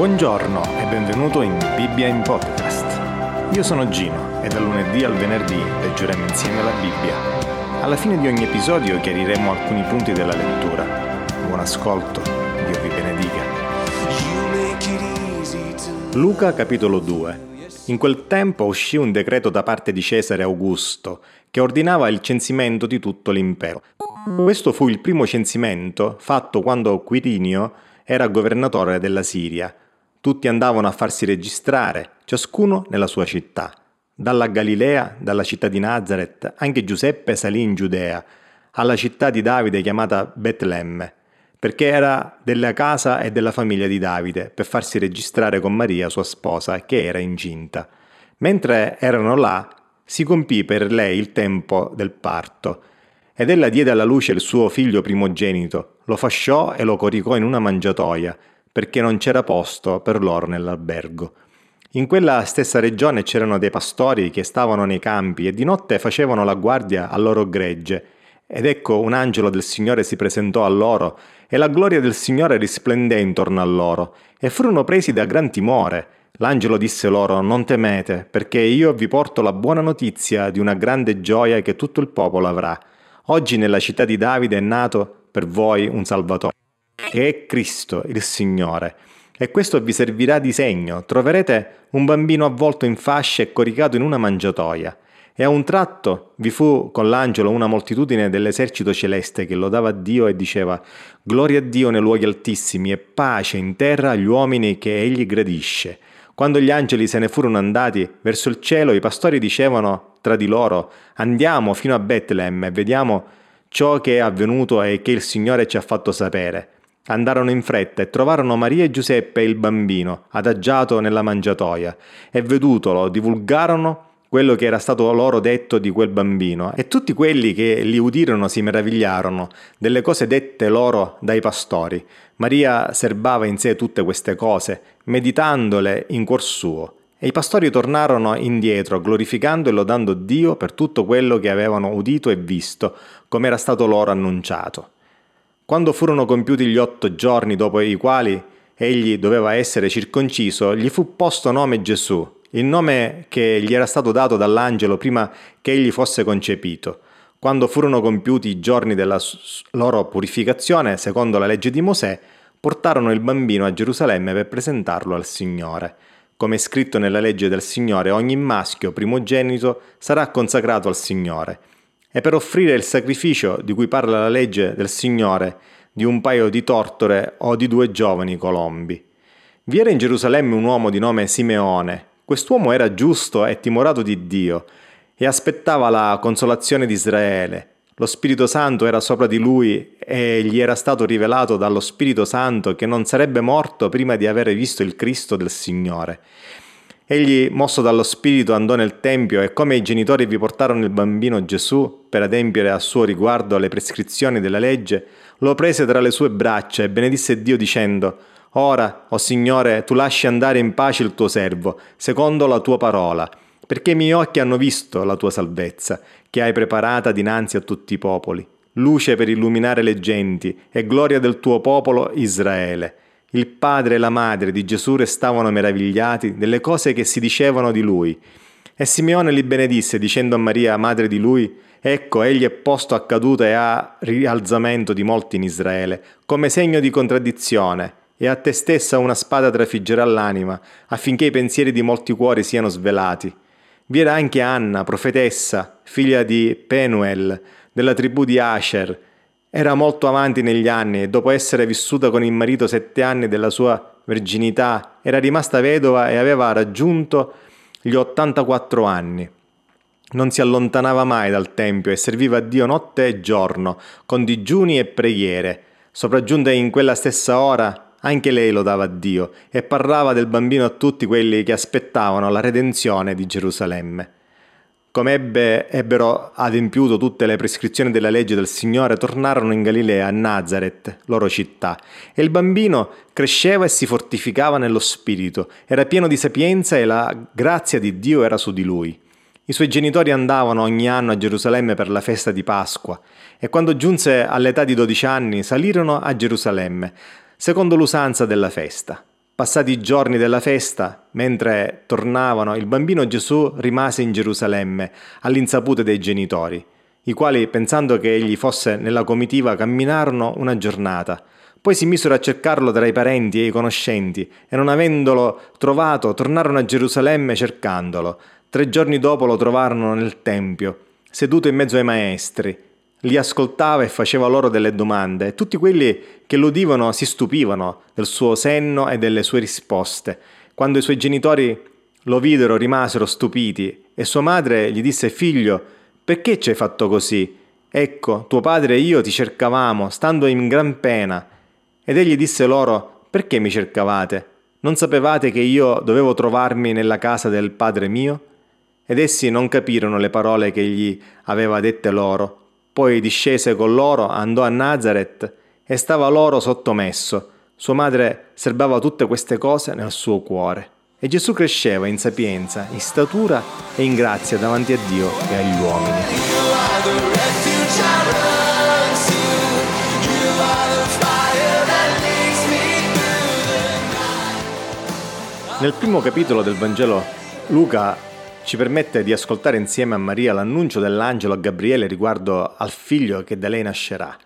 Buongiorno e benvenuto in Bibbia in Podcast. Io sono Gino e dal lunedì al venerdì leggeremo insieme la Bibbia. Alla fine di ogni episodio chiariremo alcuni punti della lettura. Buon ascolto, Dio vi benedica. Luca capitolo 2 In quel tempo uscì un decreto da parte di Cesare Augusto che ordinava il censimento di tutto l'impero. Questo fu il primo censimento fatto quando Quirinio era governatore della Siria tutti andavano a farsi registrare, ciascuno nella sua città. Dalla Galilea, dalla città di Nazareth, anche Giuseppe salì in Giudea, alla città di Davide chiamata Betlemme, perché era della casa e della famiglia di Davide, per farsi registrare con Maria, sua sposa, che era incinta. Mentre erano là, si compì per lei il tempo del parto, ed ella diede alla luce il suo figlio primogenito, lo fasciò e lo coricò in una mangiatoia, perché non c'era posto per loro nell'albergo. In quella stessa regione c'erano dei pastori che stavano nei campi e di notte facevano la guardia al loro gregge. Ed ecco un angelo del Signore si presentò a loro, e la gloria del Signore risplendé intorno a loro, e furono presi da gran timore. L'angelo disse loro, non temete, perché io vi porto la buona notizia di una grande gioia che tutto il popolo avrà. Oggi nella città di Davide è nato per voi un Salvatore che è Cristo, il Signore. E questo vi servirà di segno. Troverete un bambino avvolto in fasce e coricato in una mangiatoia. E a un tratto vi fu con l'angelo una moltitudine dell'esercito celeste che lodava Dio e diceva Gloria a Dio nei luoghi altissimi e pace in terra agli uomini che egli gradisce. Quando gli angeli se ne furono andati verso il cielo, i pastori dicevano tra di loro Andiamo fino a Betlemme e vediamo ciò che è avvenuto e che il Signore ci ha fatto sapere. Andarono in fretta e trovarono Maria e Giuseppe e il bambino, adagiato nella mangiatoia, e vedutolo divulgarono quello che era stato loro detto di quel bambino, e tutti quelli che li udirono si meravigliarono delle cose dette loro dai pastori. Maria serbava in sé tutte queste cose, meditandole in cuor suo. E i pastori tornarono indietro, glorificando e lodando Dio per tutto quello che avevano udito e visto, come era stato loro annunciato. Quando furono compiuti gli otto giorni dopo i quali egli doveva essere circonciso, gli fu posto nome Gesù, il nome che gli era stato dato dall'angelo prima che egli fosse concepito. Quando furono compiuti i giorni della loro purificazione, secondo la legge di Mosè, portarono il bambino a Gerusalemme per presentarlo al Signore. Come scritto nella legge del Signore, ogni maschio primogenito sarà consacrato al Signore e per offrire il sacrificio di cui parla la legge del Signore di un paio di tortore o di due giovani colombi. Vi era in Gerusalemme un uomo di nome Simeone. Quest'uomo era giusto e timorato di Dio e aspettava la consolazione di Israele. Lo Spirito Santo era sopra di lui e gli era stato rivelato dallo Spirito Santo che non sarebbe morto prima di aver visto il Cristo del Signore. Egli, mosso dallo Spirito, andò nel Tempio e come i genitori vi portarono il bambino Gesù per adempiere a suo riguardo alle prescrizioni della legge, lo prese tra le sue braccia e benedisse Dio dicendo Ora, o oh Signore, tu lasci andare in pace il tuo servo, secondo la tua parola, perché i miei occhi hanno visto la tua salvezza, che hai preparata dinanzi a tutti i popoli, luce per illuminare le genti e gloria del tuo popolo Israele. Il padre e la madre di Gesù restavano meravigliati delle cose che si dicevano di lui. E Simeone li benedisse dicendo a Maria, madre di lui, Ecco, egli è posto a caduta e a rialzamento di molti in Israele, come segno di contraddizione, e a te stessa una spada trafiggerà l'anima, affinché i pensieri di molti cuori siano svelati. Vi era anche Anna, profetessa, figlia di Penuel, della tribù di Asher, era molto avanti negli anni e dopo essere vissuta con il marito sette anni della sua verginità era rimasta vedova e aveva raggiunto gli 84 anni. Non si allontanava mai dal Tempio e serviva a Dio notte e giorno, con digiuni e preghiere. Sopraggiunta in quella stessa ora, anche lei lodava Dio e parlava del bambino a tutti quelli che aspettavano la redenzione di Gerusalemme. Come ebbe, ebbero adempiuto tutte le prescrizioni della legge del Signore, tornarono in Galilea, a Nazareth, loro città. E il bambino cresceva e si fortificava nello spirito, era pieno di sapienza e la grazia di Dio era su di lui. I suoi genitori andavano ogni anno a Gerusalemme per la festa di Pasqua e quando giunse all'età di dodici anni salirono a Gerusalemme, secondo l'usanza della festa. Passati i giorni della festa, mentre tornavano, il bambino Gesù rimase in Gerusalemme, all'insaputa dei genitori, i quali, pensando che egli fosse nella comitiva, camminarono una giornata. Poi si misero a cercarlo tra i parenti e i conoscenti, e non avendolo trovato, tornarono a Gerusalemme cercandolo. Tre giorni dopo lo trovarono nel Tempio, seduto in mezzo ai maestri li ascoltava e faceva loro delle domande tutti quelli che lo udivano si stupivano del suo senno e delle sue risposte. Quando i suoi genitori lo videro rimasero stupiti e sua madre gli disse figlio perché ci hai fatto così? Ecco, tuo padre e io ti cercavamo, stando in gran pena. Ed egli disse loro perché mi cercavate? Non sapevate che io dovevo trovarmi nella casa del padre mio? Ed essi non capirono le parole che egli aveva dette loro poi discese con loro, andò a Nazareth e stava loro sottomesso. Sua madre serbava tutte queste cose nel suo cuore. E Gesù cresceva in sapienza, in statura e in grazia davanti a Dio e agli uomini. Nel primo capitolo del Vangelo Luca ci permette di ascoltare insieme a Maria l'annuncio dell'angelo a Gabriele riguardo al figlio che da lei nascerà.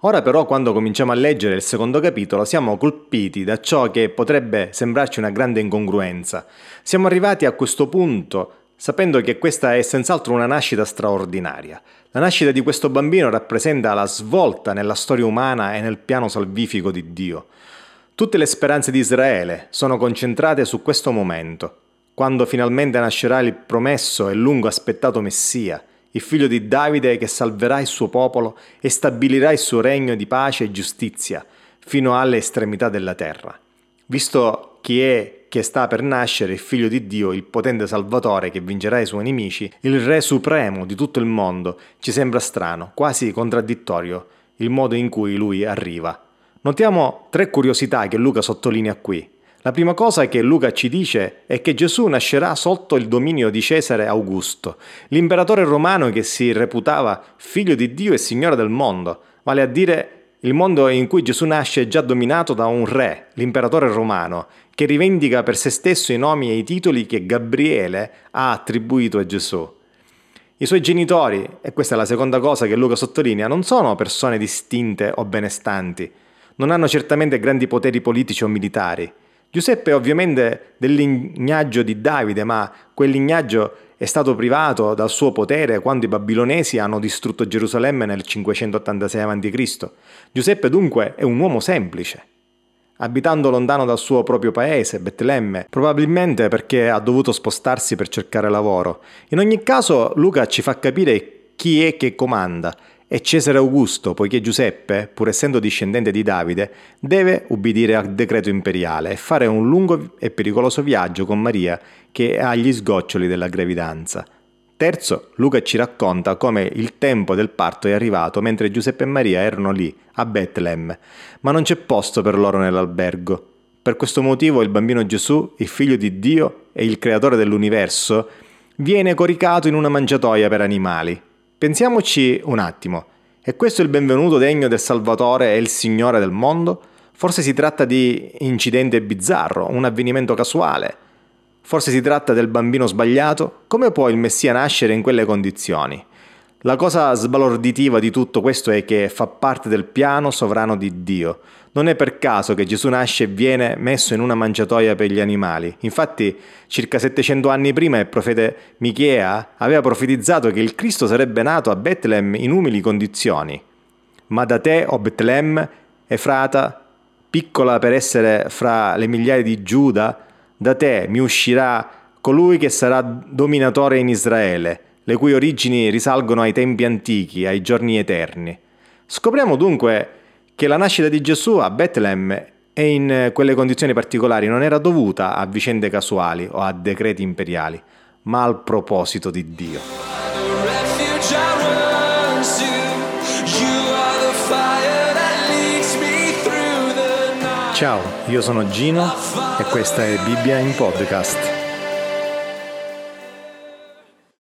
Ora però quando cominciamo a leggere il secondo capitolo siamo colpiti da ciò che potrebbe sembrarci una grande incongruenza. Siamo arrivati a questo punto sapendo che questa è senz'altro una nascita straordinaria. La nascita di questo bambino rappresenta la svolta nella storia umana e nel piano salvifico di Dio. Tutte le speranze di Israele sono concentrate su questo momento quando finalmente nascerà il promesso e lungo aspettato Messia, il figlio di Davide che salverà il suo popolo e stabilirà il suo regno di pace e giustizia fino alle estremità della terra. Visto chi è che sta per nascere il figlio di Dio, il potente Salvatore che vincerà i suoi nemici, il Re supremo di tutto il mondo, ci sembra strano, quasi contraddittorio, il modo in cui lui arriva. Notiamo tre curiosità che Luca sottolinea qui. La prima cosa che Luca ci dice è che Gesù nascerà sotto il dominio di Cesare Augusto, l'imperatore romano che si reputava figlio di Dio e signore del mondo, vale a dire il mondo in cui Gesù nasce è già dominato da un re, l'imperatore romano, che rivendica per se stesso i nomi e i titoli che Gabriele ha attribuito a Gesù. I suoi genitori, e questa è la seconda cosa che Luca sottolinea, non sono persone distinte o benestanti, non hanno certamente grandi poteri politici o militari, Giuseppe è ovviamente del lignaggio di Davide, ma quel lignaggio è stato privato dal suo potere quando i babilonesi hanno distrutto Gerusalemme nel 586 a.C. Giuseppe dunque è un uomo semplice, abitando lontano dal suo proprio paese, Betlemme, probabilmente perché ha dovuto spostarsi per cercare lavoro. In ogni caso Luca ci fa capire chi è che comanda e Cesare Augusto, poiché Giuseppe, pur essendo discendente di Davide, deve ubbidire al decreto imperiale e fare un lungo e pericoloso viaggio con Maria che ha gli sgoccioli della gravidanza. Terzo, Luca ci racconta come il tempo del parto è arrivato mentre Giuseppe e Maria erano lì, a Betlemme, ma non c'è posto per loro nell'albergo. Per questo motivo il bambino Gesù, il figlio di Dio e il creatore dell'universo, viene coricato in una mangiatoia per animali, Pensiamoci un attimo, è questo il benvenuto degno del Salvatore e il Signore del mondo? Forse si tratta di incidente bizzarro, un avvenimento casuale. Forse si tratta del bambino sbagliato? Come può il Messia nascere in quelle condizioni? La cosa sbalorditiva di tutto questo è che fa parte del piano sovrano di Dio. Non è per caso che Gesù nasce e viene messo in una mangiatoia per gli animali. Infatti, circa 700 anni prima il profeta Michea aveva profetizzato che il Cristo sarebbe nato a Betlem in umili condizioni. Ma da te, o Betlem, Efrata, piccola per essere fra le migliaia di Giuda, da te mi uscirà colui che sarà dominatore in Israele le cui origini risalgono ai tempi antichi, ai giorni eterni. Scopriamo dunque che la nascita di Gesù a Betlemme e in quelle condizioni particolari non era dovuta a vicende casuali o a decreti imperiali, ma al proposito di Dio. Ciao, io sono Gino e questa è Bibbia in podcast.